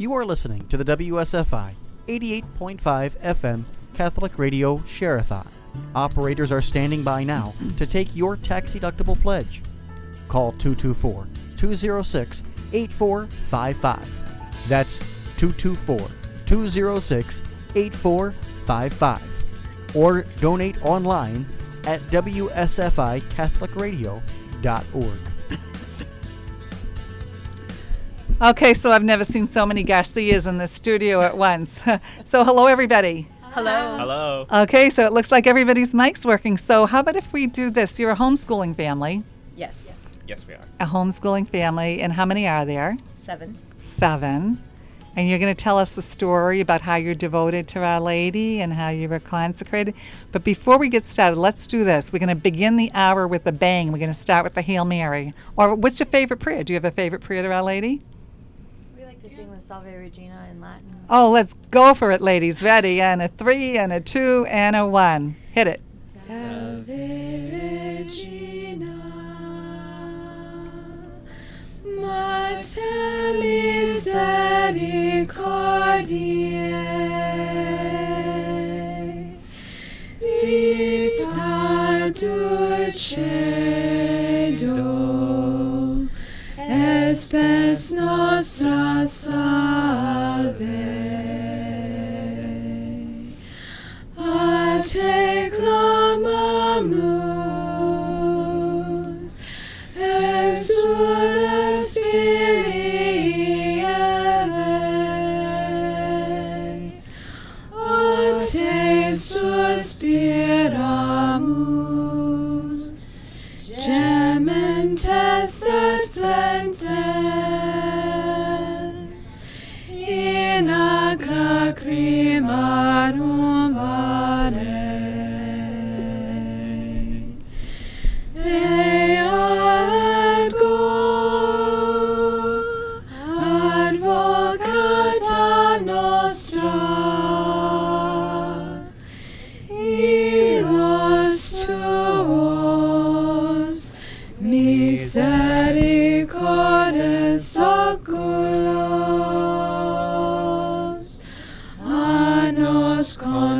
You are listening to the WSFI 88.5 FM Catholic Radio Share-a-thon. Operators are standing by now to take your tax deductible pledge. Call 224 206 8455. That's 224 206 8455. Or donate online at WSFICatholicRadio.org. Okay, so I've never seen so many Garcias in the studio at once. so, hello, everybody. Hello. Hello. Okay, so it looks like everybody's mic's working. So, how about if we do this? You're a homeschooling family, Yes. Yes, we are. a homeschooling family, and how many are there? Seven. Seven. And you're going to tell us the story about how you're devoted to Our Lady and how you were consecrated. But before we get started, let's do this. We're going to begin the hour with a bang. We're going to start with the Hail Mary. Or what's your favorite prayer? Do you have a favorite prayer to Our Lady? We like to sing the Salve Regina in Latin. Oh, let's go for it, ladies. Ready? And a three, and a two, and a one. Hit it. Salve Regina, Mater Misericordiae, Vita dulcedo, espes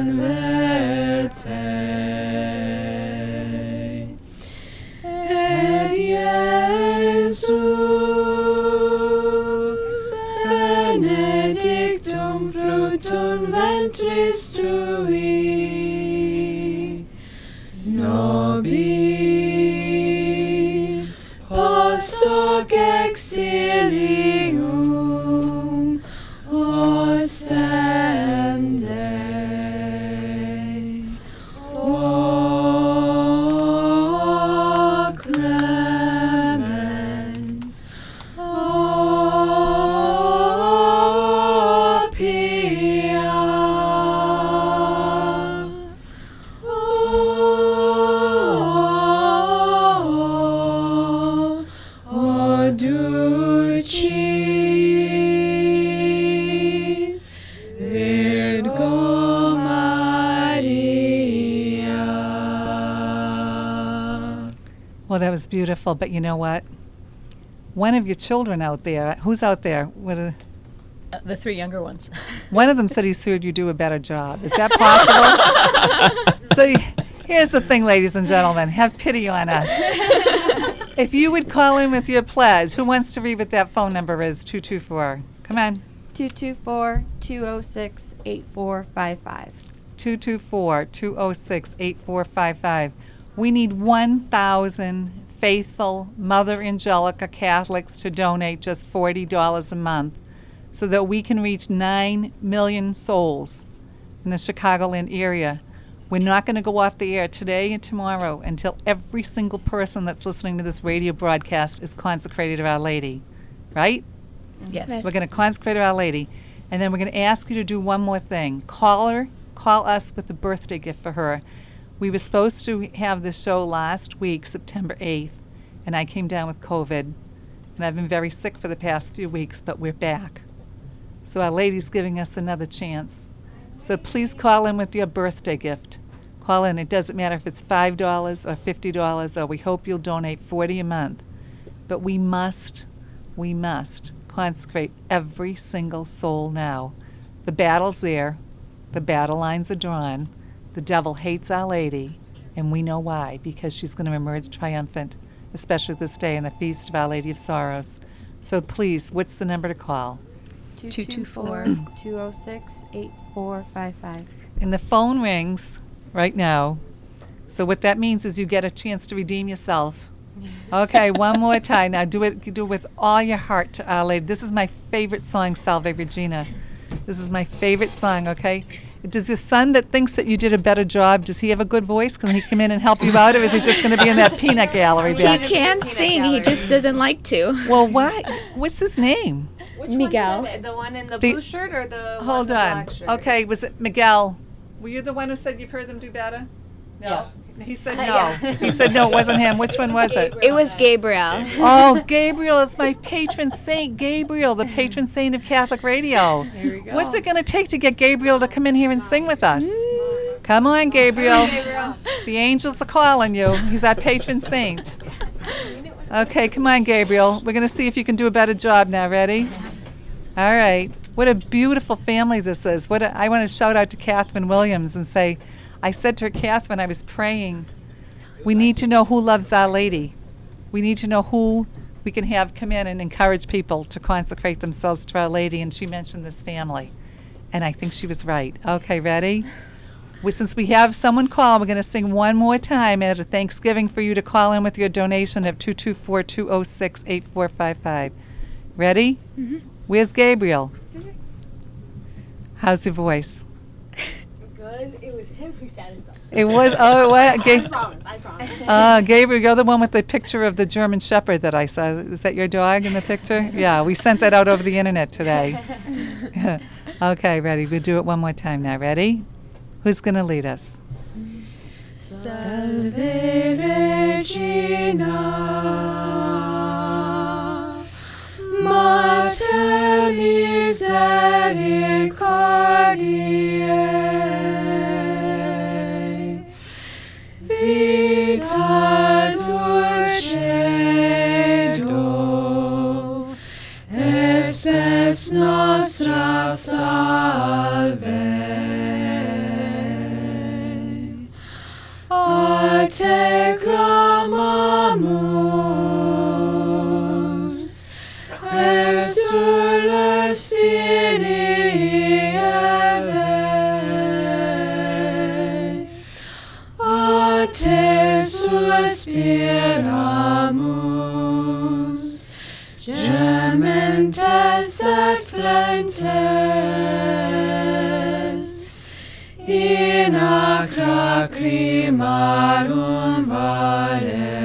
converte. That. But you know what? One of your children out there, who's out there? What are, Uh, the three younger ones. one of them said he's heard you do a better job. Is that possible? so y- here's the thing, ladies and gentlemen. Have pity on us. if you would call in with your pledge, who wants to read what that phone number is? 224. Come on. 224 206 8455. 224 206 8455. We need 1,000 faithful Mother Angelica Catholics to donate just $40 a month so that we can reach 9 million souls in the Chicagoland area. We're not going to go off the air today and tomorrow until every single person that's listening to this radio broadcast is consecrated to Our Lady. Right? Mm-hmm. yes. We're going to consecrate Our Lady. And then we're going to ask you to do one more thing. Call her, call us with a birthday gift for her. We were supposed to have the show last week, September 8th, and I came down with COVID. And I've been very sick for the past few weeks, but we're back. So Our Lady's giving us another chance. So please call in with your birthday gift. Call in. It doesn't matter if it's $5 or $50, or we hope you'll donate 40 a month. But we must, we must consecrate every single soul now. The battle's there, the battle lines are drawn. The devil hates Our Lady, and we know why, because she's going to emerge triumphant, especially this day in the Feast of Our Lady of Sorrows. So please, what's the number to call? 224 206 8455. And the phone rings right now. So what that means is you get a chance to redeem yourself. Okay, one more time. Now do it do it with all your heart to Our Lady. This is my favorite song, Salve Regina. This is my favorite song, okay? Does your son that thinks that you did a better job, does he have a good voice? Can he come in and help you out, or is he just going to be in that peanut gallery He back? can sing, he just doesn't like to. Well, why? What's his name? Which Miguel. one? The one in the, The- blue shirt or the one in Hold the on. black shirt? Okay, was it Miguel? Were you the one who said you've heard them do better? No. He said uh, no. Yeah. he said no, it wasn't him. Which one was it? It was Gabriel. Oh, Gabriel is my patron saint. Gabriel, the patron saint of Catholic radio. There we go. What's it going to take to get Gabriel to come in here and sing with us? Mm. Come on, Gabriel. The angels are calling you. He's our patron saint. Okay, come on, Gabriel. We're going to see if you can do a better job now. Ready? All right. What a beautiful family this is. What a, I want to shout out to Catherine Williams and say, I said to her, Catherine, I was praying. We need to know who loves Our Lady. We need to know who we can have come in and encourage people to consecrate themselves to Our Lady. And she mentioned this family. And I think she was right. Okay, ready? Since we have someone call, we're going to sing one more time at a Thanksgiving for you to call in with your donation of 224 206 8455. Ready? Mm-hmm. Where's Gabriel? How's your voice? Good. It was him who said it. though. It was, oh, what? I promise. I promise. uh, Gabriel, you're the one with the picture of the German Shepherd that I saw. Is that your dog in the picture? Yeah, we sent that out over the internet today. okay, ready. We'll do it one more time now. Ready? Who's going to lead us? Salve Regina, Mater Misericordiae, nostra salve. A te te suspiramus, gementes et flentes, in ac lacrimarum valle.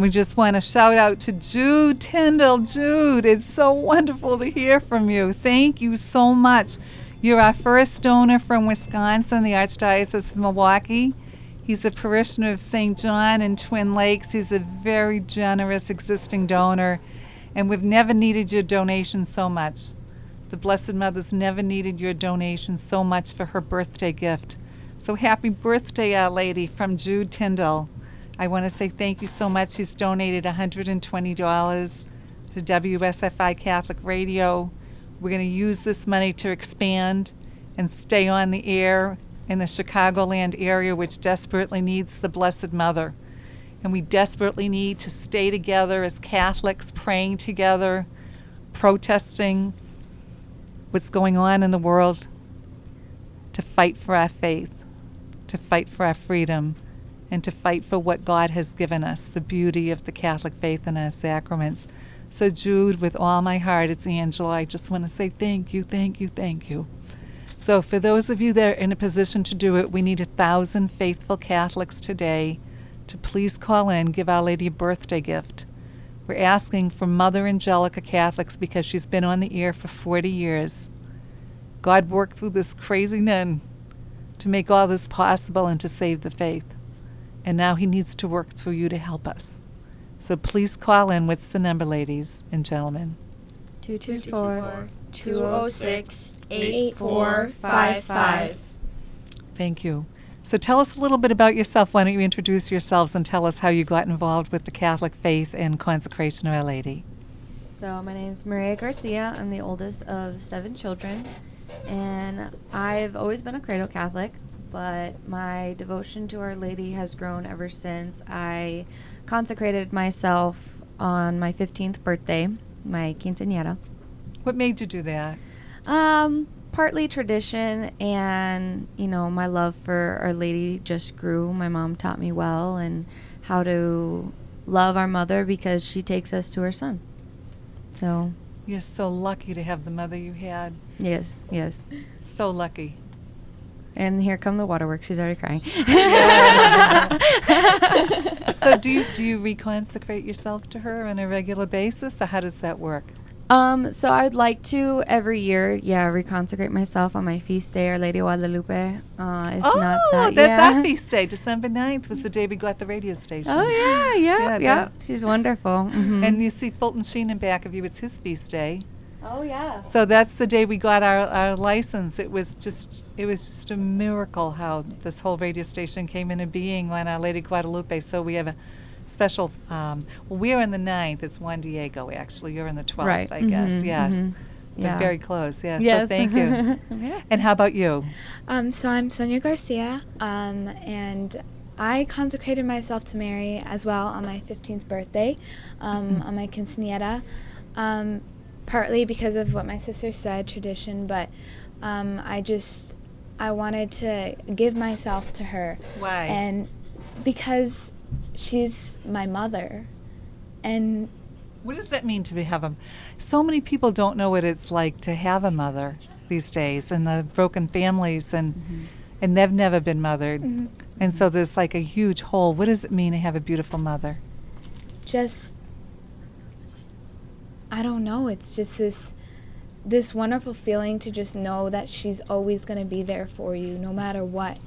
We just want to shout out to Jude Tyndall. Jude, it's so wonderful to hear from you. Thank you so much. You're our first donor from Wisconsin, the Archdiocese of Milwaukee. He's a parishioner of St. John in Twin Lakes. He's a very generous existing donor, and we've never needed your donation so much. The Blessed Mother's never needed your donation so much for her birthday gift. So happy birthday, Our Lady, from Jude Tyndall. I want to say thank you so much. He's donated $120 to WSFI Catholic Radio. We're going to use this money to expand and stay on the air in the Chicagoland area, which desperately needs the Blessed Mother. And we desperately need to stay together as Catholics, praying together, protesting what's going on in the world, to fight for our faith, to fight for our freedom, and to fight for what God has given us the beauty of the Catholic faith and our sacraments. So, Jude, with all my heart, it's Angela. I just want to say thank you, thank you, thank you. So, for those of you that are in a position to do it, we need a thousand faithful Catholics today to please call in, give Our Lady a birthday gift. We're asking for Mother Angelica Catholics because she's been on the air for 40 years. God worked through this crazy nun to make all this possible and to save the faith. And now He needs to work through you to help us. So please call in. What's the number, ladies and gentlemen? 224 206 8455. Thank you. So tell us a little bit about yourself. Why don't you introduce yourselves and tell us how you got involved with the Catholic faith and consecration of Our Lady? So my name is Maria Garcia. I'm the oldest of seven children, and I've always been a cradle Catholic. But my devotion to Our Lady has grown ever since I consecrated myself on my 15th birthday, my quinceañera. What made you do that? Um, partly tradition, and you know, my love for Our Lady just grew. My mom taught me well and how to love our mother because she takes us to her son. So, You're so lucky to have the mother you had. yes, yes. So lucky. And here come the waterworks. She's already crying. So do you do you reconsecrate yourself to her on a regular basis, or how does that work? um, so I'd like to every year, yeah, reconsecrate myself on my feast day, Our Lady Guadalupe. Uh, if oh, not that, that's yeah. our feast day. December 9th was the day we got the radio station. Oh yeah, yeah, Yeah, yeah. She's wonderful. Mhm. And you see Fulton Sheen in back of you. It's his feast day. Oh yeah. So that's the day we got our, our license. It was just it was just a miracle how this whole radio station came into being when Our Lady Guadalupe. So we have a special. Um, well, we're in the ninth. It's Juan Diego actually. You're in the twelfth, Right. I guess. Mhm, Yes. mhm. But Yeah. very close. Yes. Yes. So thank you. yeah. and how about you? Um, so I'm Sonia Garcia, um, and I consecrated myself to Mary as well on my 15th birthday, um, on my quinceañera, um, partly because of what my sister said, tradition, but um, I just I wanted to give myself to her, Why? and because she's my mother, and What does that mean to be have a? So many people don't know what it's like to have a mother these days, and the broken families, and and they've never been mothered, Mhm. and so there's like a huge hole. What does it mean to have a beautiful mother? just I don't know, it's just this this wonderful feeling to just know that she's always going to be there for you no matter what.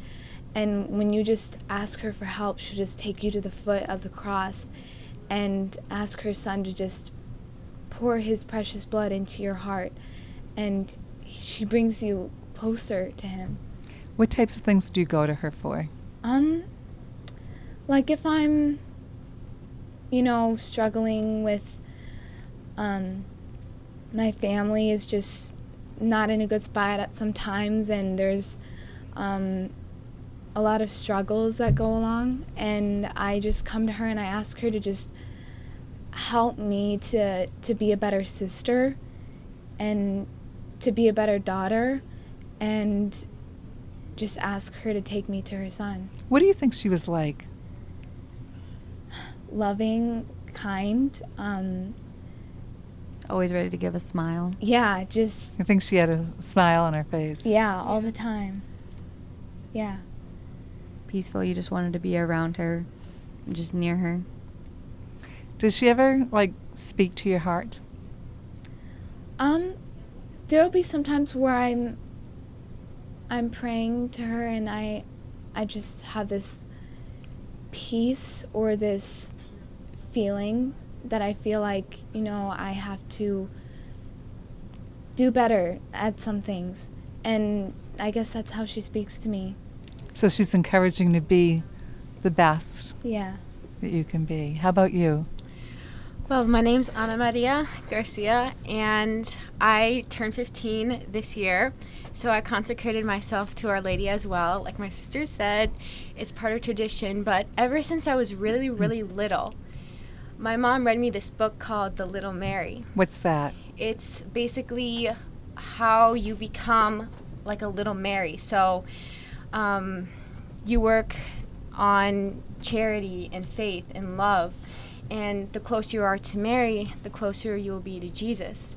And when you just ask her for help, she'll just take you to the foot of the cross and ask her son to just pour his precious blood into your heart and she brings you closer to him. What types of things do you go to her for? Um, like if I'm, you know, struggling with, um, my family is just not in a good spot at sometimes, and there's, um, a lot of struggles that go along, and I just come to her and I ask her to just help me to to be a better sister, and to be a better daughter, and just ask her to take me to her son. What do you think she was like? Loving, kind, um, Always ready to give a smile. yeah, just, I think she had a smile on her face. yeah, all the time. Yeah. Peaceful. You just wanted to be around her, just near her. Does she ever like speak to your heart? Um, there'll be some times where I'm, I'm praying to her and I, I just have this peace or this feeling that I feel like, you know, I have to do better at some things. And I guess that's how she speaks to me. So she's encouraging to be the best Yeah. that you can be. How about you? Well, my name's Ana Maria Garcia, and I turned 15 this year. So I consecrated myself to Our Lady as well. Like my sister said, it's part of tradition. But ever since I was really, mm. really little, my mom read me this book called The Little Mary. What's that? It's basically how you become like a little Mary. So um, you work on charity and faith and love. And the closer you are to Mary, the closer you will be to Jesus.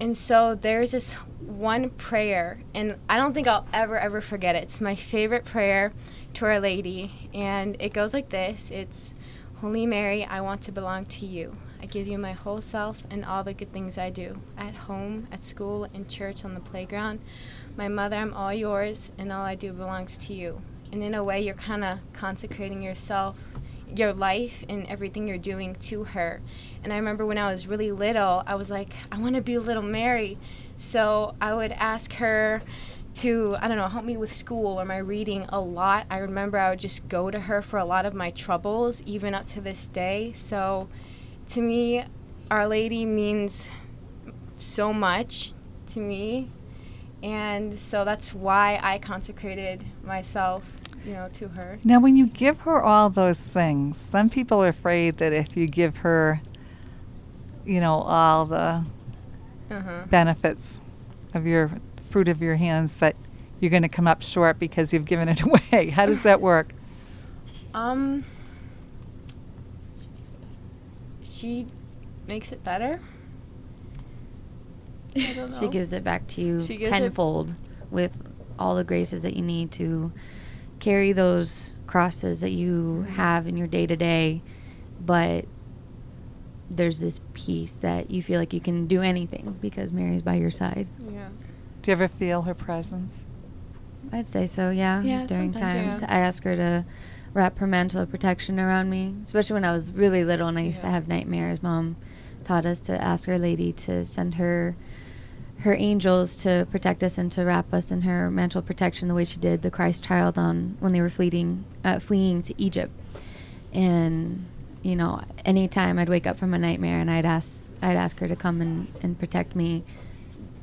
And so there's this one prayer, and I don't think I'll ever, ever forget it. It's my favorite prayer to Our Lady, and it goes like this It's Holy Mary, I want to belong to you. I give you my whole self and all the good things I do at home, at school, in church, on the playground. My mother, I'm all yours, and all I do belongs to you. And in a way, you're kind of consecrating yourself, your life, and everything you're doing to her. And I remember when I was really little, I was like, I want to be little Mary. So I would ask her to, I don't know, help me with school or my reading a lot. I remember I would just go to her for a lot of my troubles, even up to this day. So to me, Our Lady means so much to me. And so that's why I consecrated myself, you know, to her. Now, when you give her all those things, some people are afraid that if you give her, you know, all the Uh-huh. benefits of your fruit of your hands, that you're going to come up short because you've given it away. How does that work? Um, she makes it better. I don't know. She gives it back to you She gives it- tenfold with all the graces that you need to carry those crosses that you have in your day to day. But there's this peace that you feel like you can do anything because Mary's by your side. Yeah. Do you ever feel her presence? I'd say so, yeah. Yeah, During times, Yeah. I ask her to wrap her mantle of protection around me, especially when I was really little and I used to have nightmares. Mom taught us to ask Our Lady to send her her angels to protect us and to wrap us in her mantle of protection the way she did the Christ child on when they were fleeing uh, fleeing to Egypt. And you know, anytime I'd wake up from a nightmare and I'd ask I'd ask her to come and, and protect me,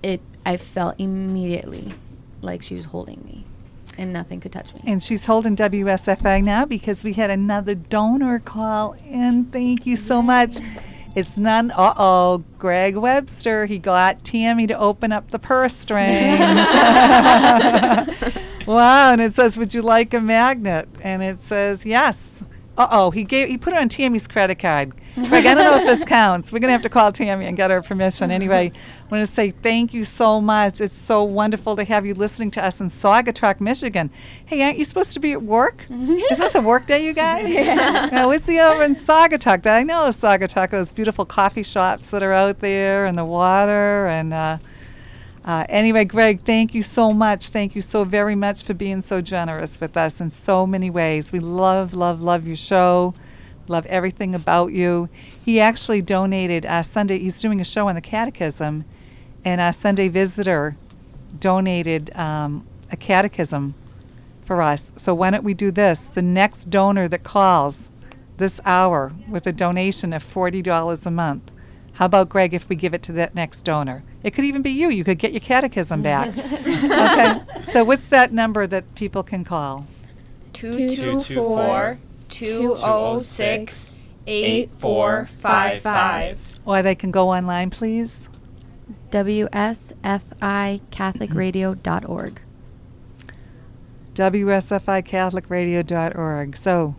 it I felt immediately like she was holding me and nothing could touch me. And she's holding WSFI now because we had another donor call in. Thank you so much. It's none. Uh oh, Greg Webster. He got Tammy to open up the purse strings. wow, and it says, "Would you like a magnet?" And it says, "Yes." Uh oh, he gave he put it on Tammy's credit card. Greg, I don't know if this counts. We're gonna have to call Tammy and get her permission. Anyway, I want to say thank you so much. It's so wonderful to have you listening to us in Saugatuck, Michigan. Hey, aren't you supposed to be at work? Is this a work day, you guys? Yeah. No, it's the over in Saugatuck. I know Saugatuck, those beautiful coffee shops that are out there, and the water, and. Uh, uh, anyway, Greg, thank you so much. Thank you so very much for being so generous with us in so many ways. We love, love, love your show. Love everything about you. He actually donated uh, Sunday. He's doing a show on the Catechism, and a Sunday visitor donated um, a catechism for us. So why don't we do this? The next donor that calls this hour with a donation of forty dollars a month. How about Greg if we give it to that next donor? It could even be you. You could get your catechism back. okay. So what's that number that people can call? 224 206 8455. Or they can go online, please. WSFICatholicRadio.org. WSFICatholicRadio.org. So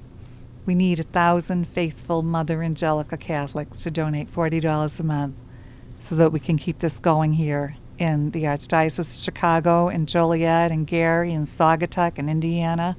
we need a thousand faithful Mother Angelica Catholics to donate $40 a month so that we can keep this going here in the Archdiocese of Chicago and Joliet and Gary and Saugatuck and Indiana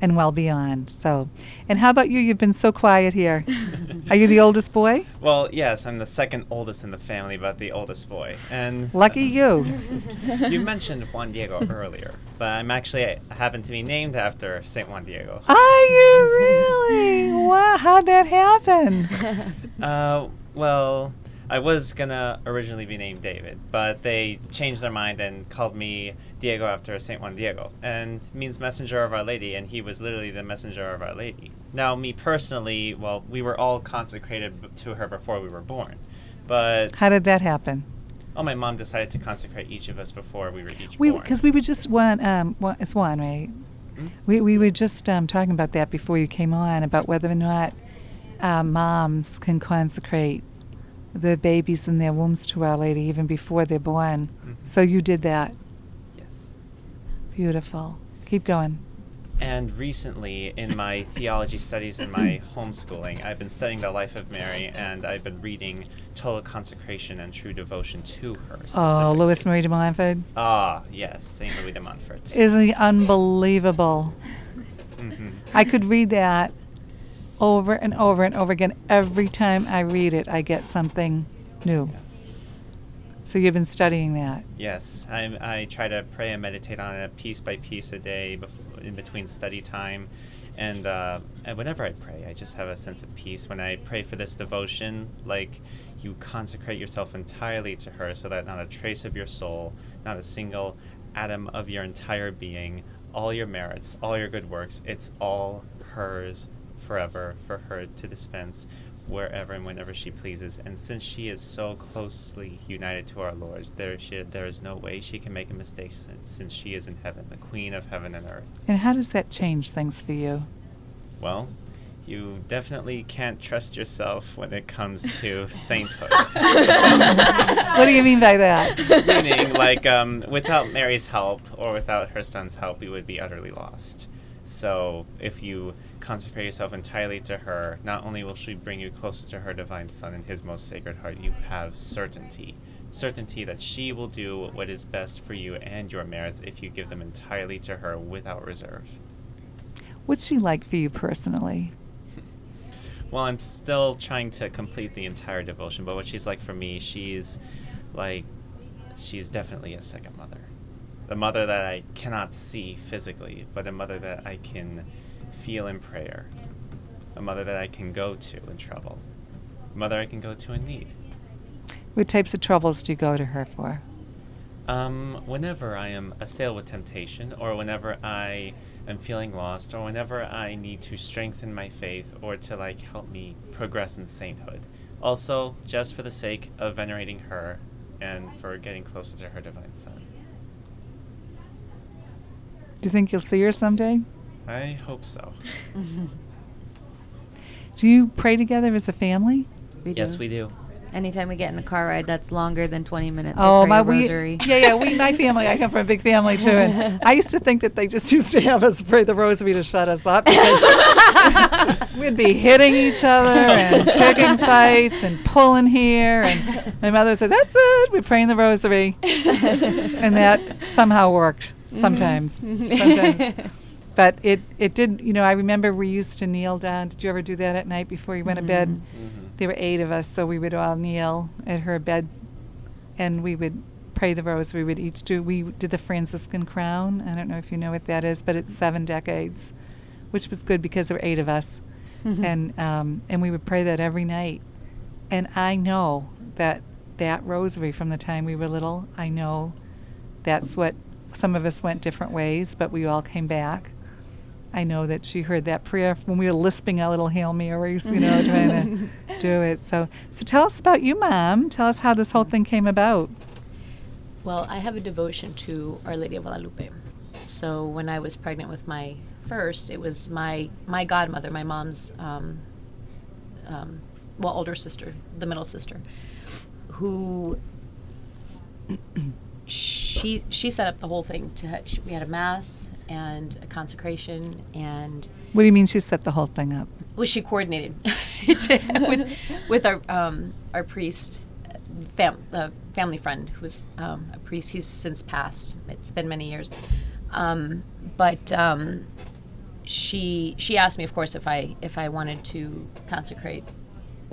and well beyond. So, and how about you? You've been so quiet here. Are you the oldest boy? Well, yes, I'm the second oldest in the family, but the oldest boy. And Lucky you. you mentioned Juan Diego earlier, but I'm actually I happen to be named after Saint Juan Diego. Are you really? Wow, how'd that happen? Uh, well, I was gonna originally be named David, but they changed their mind and called me Diego after Saint Juan Diego, and means messenger of Our Lady, and he was literally the messenger of Our Lady. Now, me personally, well, we were all consecrated to her before we were born, but How did that happen? oh, my mom decided to consecrate each of us before we were each We born. because we were just one. Um, one, it's one, right? Hmm? We we were just um, talking about that before you came on about whether or not uh, moms can consecrate the babies in their wombs to Our Lady even before they're born. Mhm. So you did that. Yes. Beautiful. Keep going. And recently, in my theology studies and my homeschooling, I've been studying the life of Mary, and I've been reading Total Consecration and True Devotion to her. Oh, Louis. Marie de Montfort. Ah, yes, Saint Louis de Montfort. Isn't he unbelievable? hmm I could read that over and over and over again. Every time I read it, I get something new. So you've been studying that. Yes, I, I try to pray and meditate on it piece by piece a day bef- in between study time. And, uh, and whenever I pray, I just have a sense of peace. When I pray for this devotion, like you consecrate yourself entirely to her so that not a trace of your soul, not a single atom of your entire being, all your merits, all your good works, it's all hers forever for her to dispense wherever and whenever she pleases. And since she is so closely united to our Lord, there, she, there is no way she can make a mistake since, since she is in heaven, the Queen of heaven and earth. And how does that change things for you? Well, you definitely can't trust yourself when it comes to sainthood. what do you mean by that? Meaning, like, um, without Mary's help or without her son's help, you would be utterly lost. So, if you consecrate yourself entirely to her, not only will she bring you closer to her divine Son and his most sacred heart, you have certainty. Certainty that she will do what is best for you and your merits if you give them entirely to her without reserve. What's she like for you personally? Well, I'm still trying to complete the entire devotion, but what she's like for me, she's like, she's definitely a second mother. The mother that I cannot see physically, but a mother that I can feel in prayer. A mother that I can go to in trouble. A mother I can go to in need. What types of troubles do you go to her for? Um, whenever I am assailed with temptation, or whenever I am feeling lost, or whenever I need to strengthen my faith, or to like help me progress in sainthood. Also, just for the sake of venerating her and for getting closer to her divine Son. Do you think you'll see her someday? I hope so. Do you pray together as a family? We Yes, do. we do. Anytime we get in a car ride that's longer than 20 minutes, oh we'll pray my a we, rosary. yeah yeah we my family I come from a big family too and I used to think that they just used to have us pray the rosary to shut us up because we'd be hitting each other and picking fights and pulling here and my mother said that's it we're praying the rosary and that somehow worked sometimes mm-hmm. sometimes but it it did you know I remember we used to kneel down did you ever do that at night before you went to bed hmm there were eight of us, so we would all kneel at her bed, and we would pray the rosary. We would each do. We did the Franciscan crown. I don't know if you know what that is, but it's seven decades, which was good because there were eight of us, and um, and we would pray that every night. And I know that that rosary from the time we were little. I know that's what some of us went different ways, but we all came back. I know that she heard that prayer when we were lisping our little Hail Marys, you know, trying to do it. So, so tell us about you, Mom. Tell us how this whole thing came about. Well, I have a devotion to Our Lady of Guadalupe. So when I was pregnant with my first, it was my my godmother, my mom's um, um, well older sister, the middle sister, who she she set up the whole thing. To she, we had a mass and a consecration, and What do you mean she set the whole thing up? well, she coordinated to, with with our um, our priest, fam, uh, family friend who was um, a priest. He's since passed. It's been many years, um, but um, she she asked me, of course, if I if I wanted to consecrate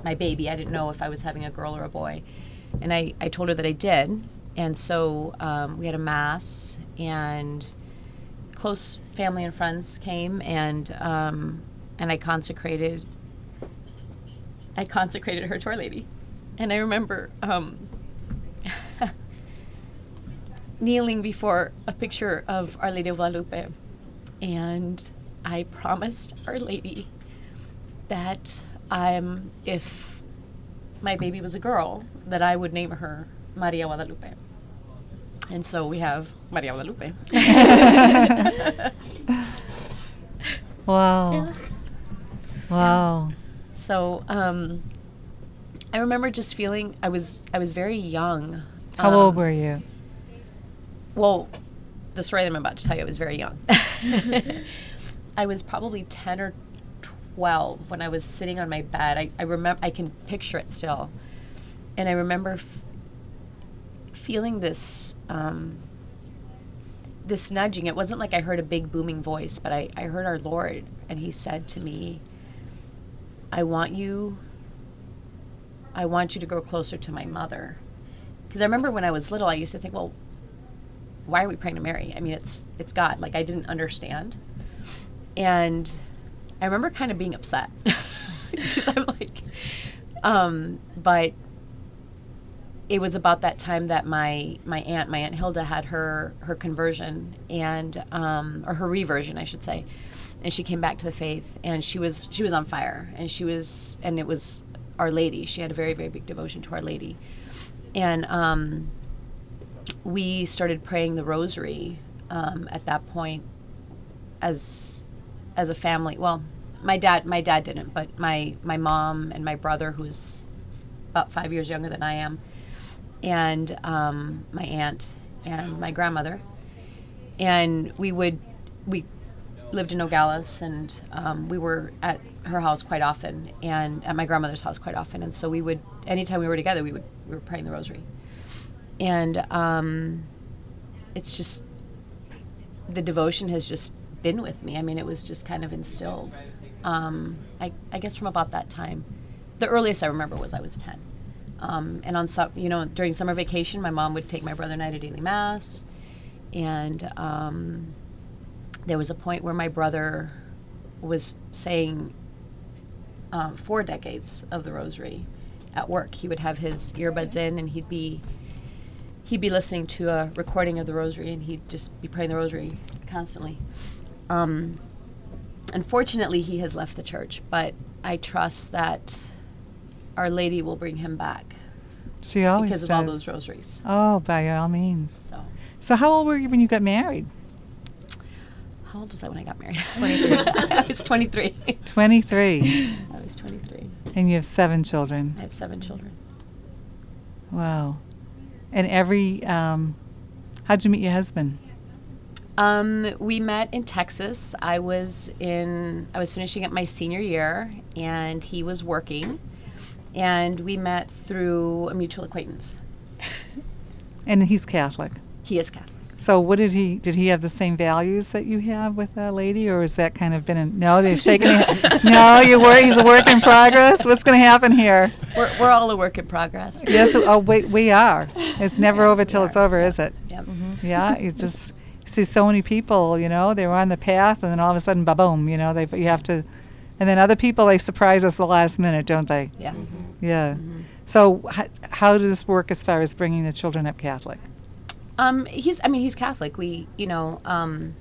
my baby. I didn't know if I was having a girl or a boy, and I I told her that I did, and so um, we had a mass and close family and friends came and um, and I consecrated I consecrated her to Our Lady, and I remember um, kneeling before a picture of Our Lady of Guadalupe, and I promised Our Lady that um, if my baby was a girl, that I would name her Maria Guadalupe. And so we have Maria Guadalupe. Wow. Yeah. Wow. So um, I remember just feeling I was I was very young. How old Um, were you? Well, the story that I'm about to tell you, I was very young. I was probably 10 or 12 when I was sitting on my bed. I, I remember, I can picture it still. And I remember f- feeling this, um, this nudging. It wasn't like I heard a big booming voice, but I, I heard our Lord, and He said to me, I want you, I want you to grow closer to my mother. Because I remember when I was little, I used to think, well, why are we praying to Mary? I mean, it's it's God. Like I didn't understand, and I remember kind of being upset because I'm like, um, but it was about that time that my my aunt, my aunt Hilda, had her her conversion and um, or her reversion, I should say, and she came back to the faith, and she was she was on fire, and she was and it was Our Lady. She had a very very big devotion to Our Lady, and um, we started praying the rosary um, at that point as as a family. Well, my dad my dad didn't, but my my mom and my brother, who's about five years younger than I am, and um, my aunt and my grandmother, and we would we lived in Nogales, and um, we were at her house quite often, and at my grandmother's house quite often, and so we would anytime we were together, we would we were praying the rosary and um, it's just the devotion has just been with me. I mean, it was just kind of instilled. Um, I, I guess from about that time, the earliest I remember was I was ten, um, and on you know, during summer vacation, my mom would take my brother and I to daily mass, and um, there was a point where my brother was saying um, four decades of the rosary at work. He would have his earbuds in, and he'd be he'd be listening to a recording of the rosary and he'd just be praying the rosary constantly. Um, unfortunately, he has left the church, but I trust that Our Lady will bring him back She always because does. of all those rosaries. Oh, by all means. So, So, how old were you when you got married? how old was I when I got married? 23. I was 23. 23. I was 23. and you have seven children. I have seven children. Wow. And every, um, how'd you meet your husband? Um, we met in Texas. I was in I was finishing up my senior year and he was working and we met through a mutual acquaintance. And he's Catholic. He is Catholic. So, what did he? Did he have the same values that you have with that lady, or is that kind of been a no? They're shaking. no, you wor- He's a work in progress. What's going to happen here? We're, we're all a work in progress. Yes. Oh, oh wait. We are. It's never Yeah, over till are. it's over, is it? Yep. Yeah. Mm-hmm. It's just see so many people. You know, they were on the path, and then all of a sudden, ba boom. You know, they you have to, and then other people they surprise us the last minute, don't they? Yeah. Yeah. So, h- how does this work as far as bringing the children up Catholic? Um, he's. I mean, he's Catholic. We, you know, um,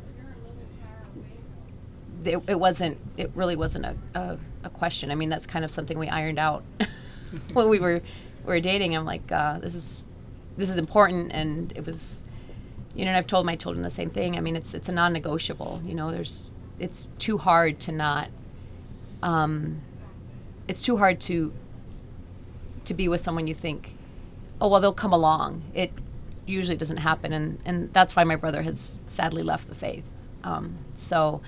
it, it wasn't. It really wasn't a, a, a question. I mean, that's kind of something we ironed out when we were we were dating. I'm like, uh, this is this is important, and it was, you know. And I've told my children the same thing. I mean, it's it's a non-negotiable. You know, there's it's too hard to not. Um, it's too hard to to be with someone you think, oh well, they'll come along. It usually doesn't happen, and and that's why my brother has sadly left the faith. Um, so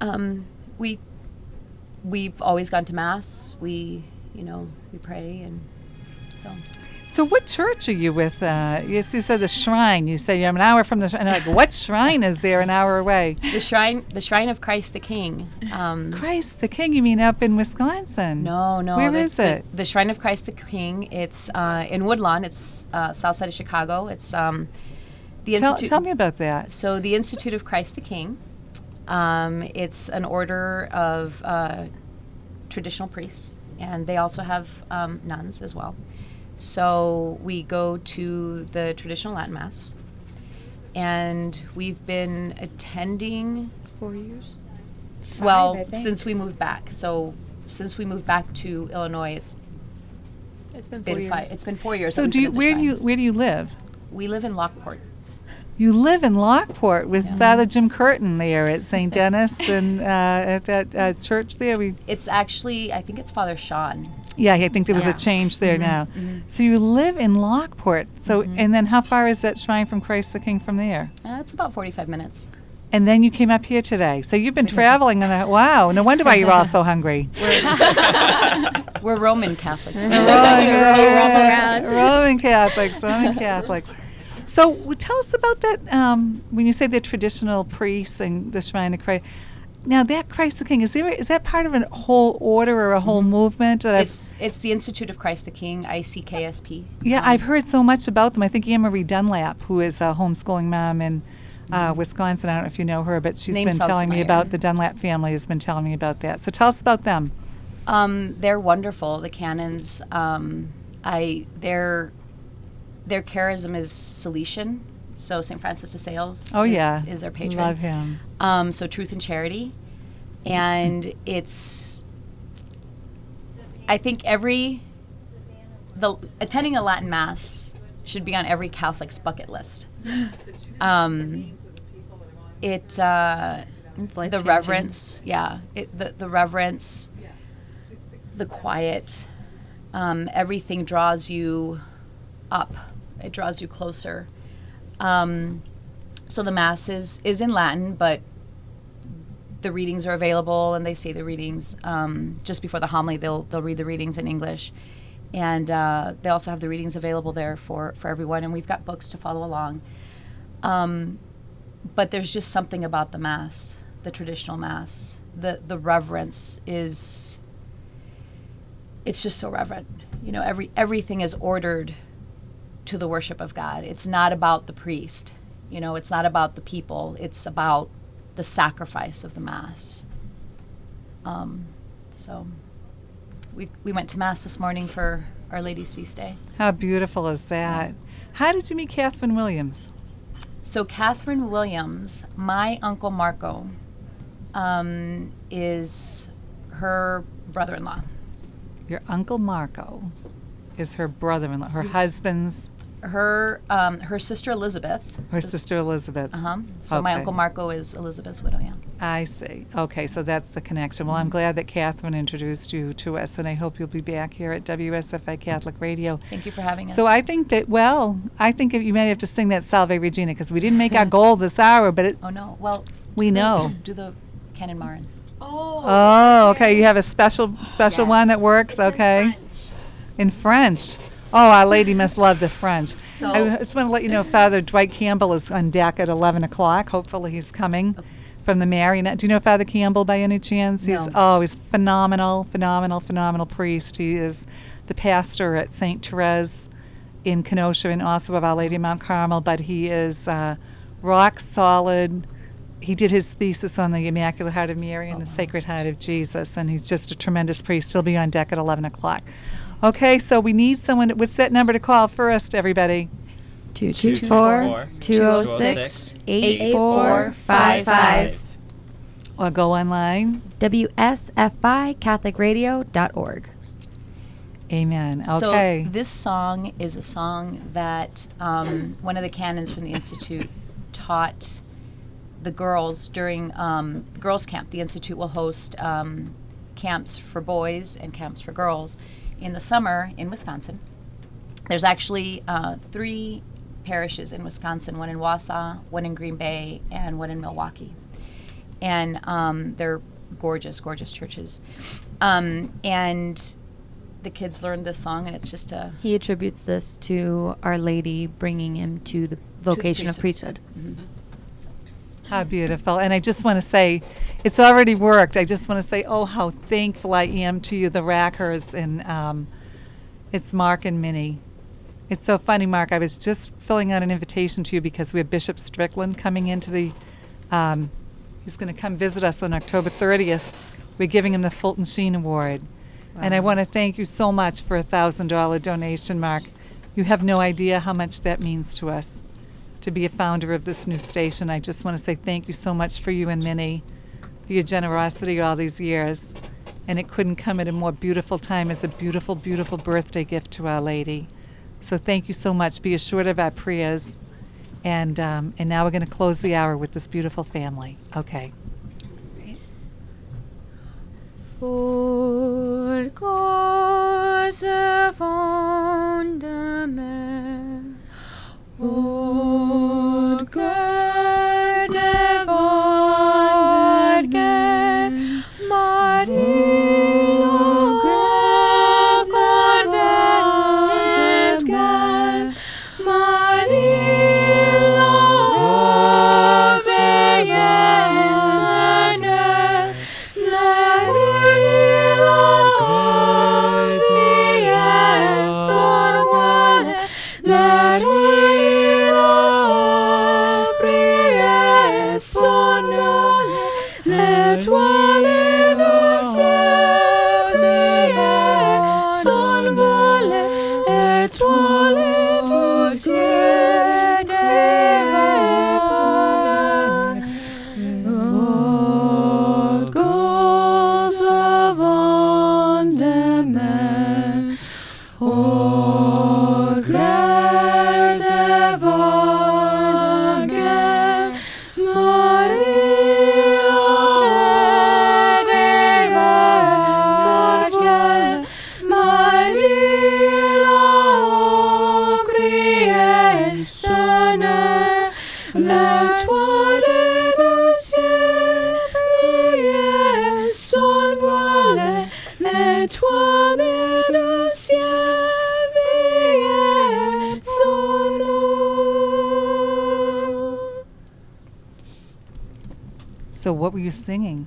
um, we we've always gone to mass. We you know we pray, and so So, what church are you with? Uh, yes, you said the shrine. You say you're an hour from the. Sh- and I'm like, what shrine is there an hour away? The shrine, the shrine of Christ the King. Um, Christ the King. You mean up in Wisconsin? No, no. Where the, the- it? The, Shrine of Christ the King. It's uh, in Woodlawn. It's uh, south side of Chicago. It's um, the Tell, institute. tell me about that. So the Institute of Christ the King. Um, it's an order of uh, traditional priests, and they also have um, nuns as well. So we go to the traditional Latin Mass, and we've been attending Four years. well since we moved back. So since we moved back to Illinois, it's It's been four been years. five. It's been four years. So, do you, where do you where do you live? We live in Lockport. You live in Lockport with Father Jim Curtin there at St. Dennis and uh, at that uh, church there. We It's actually, I think it's Father Sean. Yeah, I think there was Yeah. a change there now. So you live in Lockport. So and then how far is that shrine from Christ the King from there? Uh, it's about 45 minutes. And then you came up here today. So you've been traveling on that. Wow, no wonder why you're all so hungry. We're Roman Catholics. Roll around. Roman Catholics, Roman Catholics. So tell us about that. Um, when you say the traditional priests and the Shrine of Christ, now that Christ the King is there? Is that part of a whole order or a whole movement? That I've- It's it's the Institute of Christ the King, ICKSP. yeah, I've heard so much about them. I think Anne Marie Dunlap, who is a homeschooling mom in uh, Wisconsin, I don't know if you know her, but she's Name been telling me about the Dunlap family. Has been telling me about that. So tell us about them. Um, they're wonderful. The canons. Um, I their their charism is Salesian. So St. Francis de Sales. Oh is, yeah, is their patron. Love him. Um, so truth and charity, and it's. I think every the attending a Latin mass should be on every Catholic's bucket list. Um, it uh, It's the life-changing. reverence, yeah, it, the the reverence, the quiet, um, everything draws you up. It draws you closer. Um, so the mass is is in Latin, but the readings are available, and they say the readings um, just before the homily. They'll they'll read the readings in English, and uh, they also have the readings available there for for everyone. And we've got books to follow along. Um, but there's just something about the mass, the traditional mass. The the reverence is. It's just so reverent. You know, every everything is ordered to the worship of God. It's not about the priest. You know, it's not about the people. It's about the sacrifice of the mass. Um, so, we we went to mass this morning for Our Lady's feast day. How beautiful is that? How did you meet Catherine Williams? So Catherine Williams, my uncle Marco, um, is her brother-in-law. Your uncle Marco is her brother-in-law, her husband's, Her um, her sister Elizabeth. her sister Elizabeth. Uh huh. So my uncle Marco is Elizabeth's widow. Yeah. I see. Okay, so that's the connection. Well, I'm glad that Catherine introduced you to us, and I hope you'll be back here at WSFI Catholic Radio. Thank you for having us. So I think that, well, I think you may have to sing that Salve Regina because we didn't make our goal this hour, but it, Oh no. Well. We do the- know. Do the Canon Marin. Oh, okay. You have a special special one that works. okay. In French. Oh, Our Lady must love the French. So- I just want to let you know Father Dwight Campbell is on deck at 11 o'clock. Hopefully, he's coming from the Marionette. Do you know Father Campbell by any chance? He's No. oh, he's phenomenal, phenomenal, phenomenal priest. He is the pastor at St. Therese in Kenosha and also of Our Lady of Mount Carmel, but he is uh, rock solid. He did his thesis on the Immaculate Heart of Mary and the Sacred Heart of Jesus, and he's just a tremendous priest. He'll be on deck at 11 o'clock. Okay, so we need someone. What's that number to call first, everybody? 224 206 8455. Or go online. WSFICatholicRadio.org. Amen. Okay. So this song is a song that um, one of the canons from the institute taught the girls during um, girls camp. The institute will host um, camps for boys and camps for girls in the summer in Wisconsin. There's actually uh, three parishes in Wisconsin: one in Wausau, one in Green Bay, and one in Milwaukee. And um, they're gorgeous, gorgeous churches. Um, and the kids learned this song, and it's just a He attributes this to Our Lady bringing him to the vocation of priesthood. How beautiful. And I just want to say, it's already worked. I just want to say, oh, how thankful I am to you, the Rackers. And um, it's Mark and Minnie. It's so funny, Mark. I was just filling out an invitation to you because we have Bishop Strickland coming into the. Um, he's going to come visit us on October 30th. We're giving him the Fulton Sheen Award. And I want to thank you so much for a $1,000 donation, Mark. You have no idea how much that means to us to be a founder of this new station. I just want to say thank you so much for you and Minnie, for your generosity all these years. And it couldn't come at a more beautiful time as a beautiful, beautiful birthday gift to Our Lady. So thank you so much. Be assured of our prayers. And, um, and now we're going to close the hour with this beautiful family. Okay. For ciel brille son eau. So, what were you singing?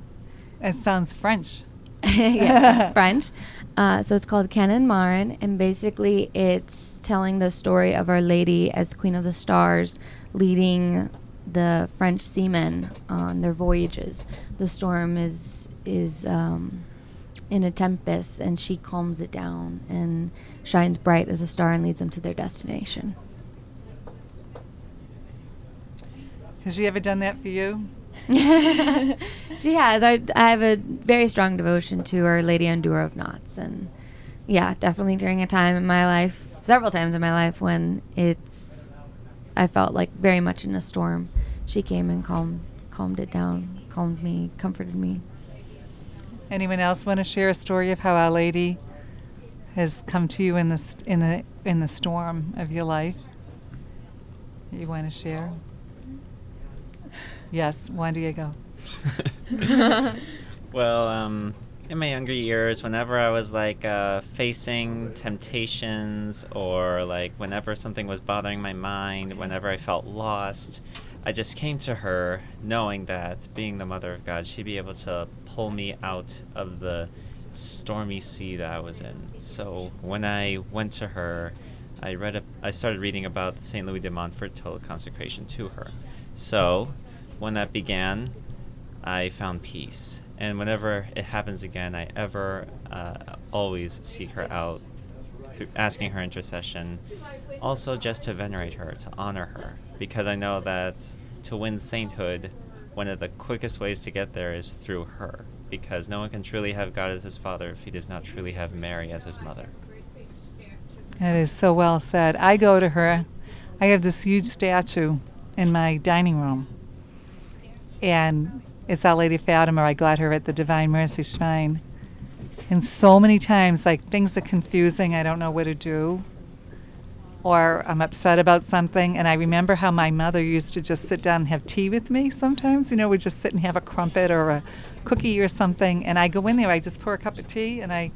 It sounds French. yeah, it's French. Uh, so it's called Canon Marin, and basically it's telling the story of Our Lady as Queen of the Stars, leading the French seamen on their voyages. The storm is is um, in a tempest, and she calms it down and shines bright as a star and leads them to their destination. Has she ever done that for you? she has. I, I have a very strong devotion to Our Lady Undoer of Knots, and yeah, definitely during a time in my life, several times in my life when it's, I felt like very much in a storm. She came and calmed calmed it down, calmed me, comforted me. Anyone else want to share a story of how Our Lady has come to you in the st- in the in the storm of your life? You want to share? Yes, Juan Diego. well, um, in my younger years, whenever I was like uh, facing temptations or like whenever something was bothering my mind, whenever I felt lost, I just came to her knowing that being the Mother of God, she'd be able to pull me out of the stormy sea that I was in. So when I went to her, I read a, I started reading about St. Louis de Montfort total consecration to her. So when that began, I found peace. And whenever it happens again, I ever uh, always seek her out, through asking her intercession. Also, just to venerate her, to honor her, because I know that to win sainthood, one of the quickest ways to get there is through her, because no one can truly have God as his father if he does not truly have Mary as his mother. That is so well said. I go to her. I have this huge statue in my dining room. And it's Our Lady Fatima. I got her at the Divine Mercy Shrine. And so many times, like things are confusing, I don't know what to do. Or I'm upset about something. And I remember how my mother used to just sit down and have tea with me sometimes. You know, we'd just sit and have a crumpet or a cookie or something. And I go in there, I just pour a cup of tea and I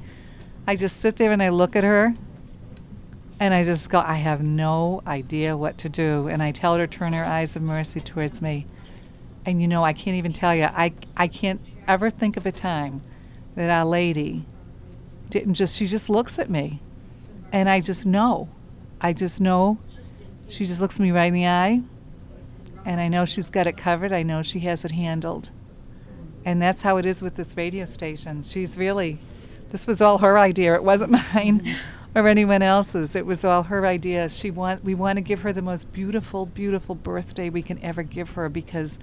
I just sit there and I look at her and I just go, I have no idea what to do. And I tell her to turn her eyes of mercy towards me. And you know, I can't even tell you, I, I can't ever think of a time that Our Lady didn't just, she just looks at me. And I just know. I just know. She just looks me right in the eye. And I know she's got it covered. I know she has it handled. And that's how it is with this radio station. She's really, this was all her idea. It wasn't mine or anyone else's. It was all her idea. She want, we want to give her the most beautiful, beautiful birthday we can ever give her because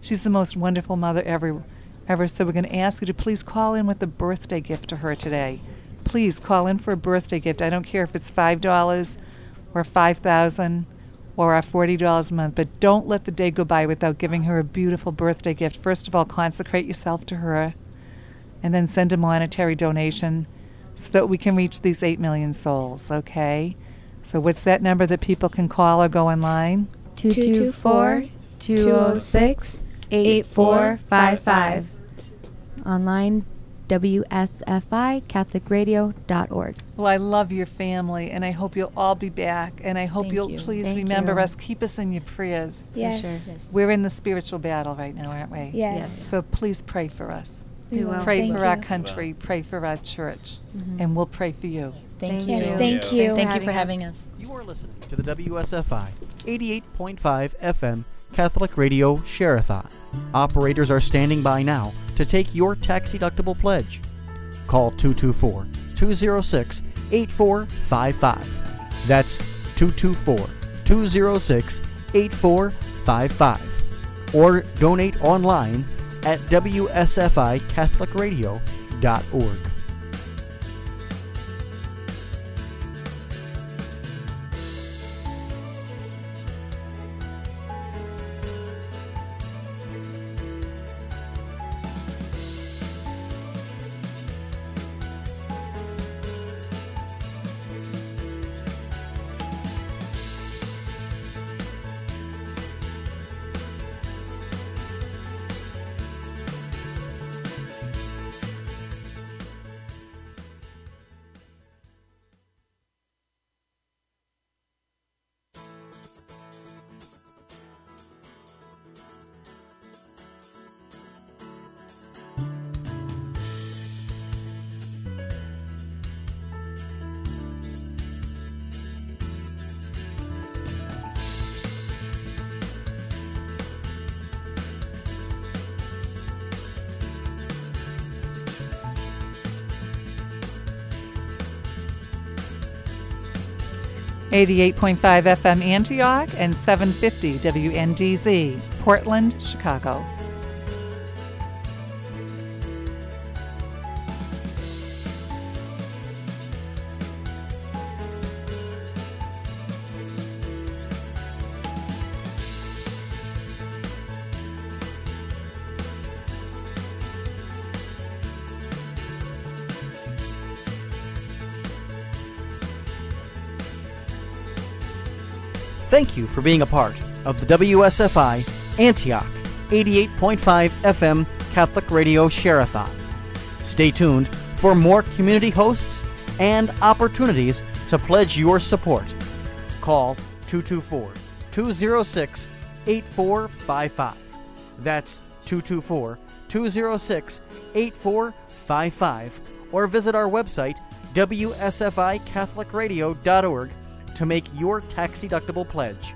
she's the most wonderful mother ever. Ever. So we're going to ask you to please call in with a birthday gift to her today. Please call in for a birthday gift. I don't care if it's five dollars or five thousand or our $40 a month, but don't let the day go by without giving her a beautiful birthday gift. First of all, consecrate yourself to her, and then send a monetary donation so that we can reach these 8 million souls, okay? So, what's that number that people can call or go online? 224 206 8455. Online, WSFICatholicRadio.org. Well, I love your family, and I hope you'll all be back. And I hope Thank you'll you. please Thank remember you. us. Keep us in your prayers. Yes. sure. Yes. We're in the spiritual battle right now, aren't we? Yes. So please pray for us. We We will. will. Pray Thank for our country. Pray for our church. Mhm. And we'll pray for you. Thank Thank you. Yes, you. thank you. you. Thank you for having us. You are listening to the WSFI 88.5 FM Catholic Radio Share-a-thon. Operators are standing by now to take your tax deductible pledge. Call 224 206 8455. That's 224 206 8455. Or donate online at WSFICatholicRadio.org. Eighty-eight point five FM Antioch and seven fifty WNDZ, Portland, Chicago. Thank you for being a part of the WSFI Antioch 88.5 FM Catholic Radio Share-a-thon. Stay tuned for more community hosts and opportunities to pledge your support. Call 224 206 8455. That's 224 206 8455. Or visit our website, WSFICatholicRadio.org, to make your tax deductible pledge.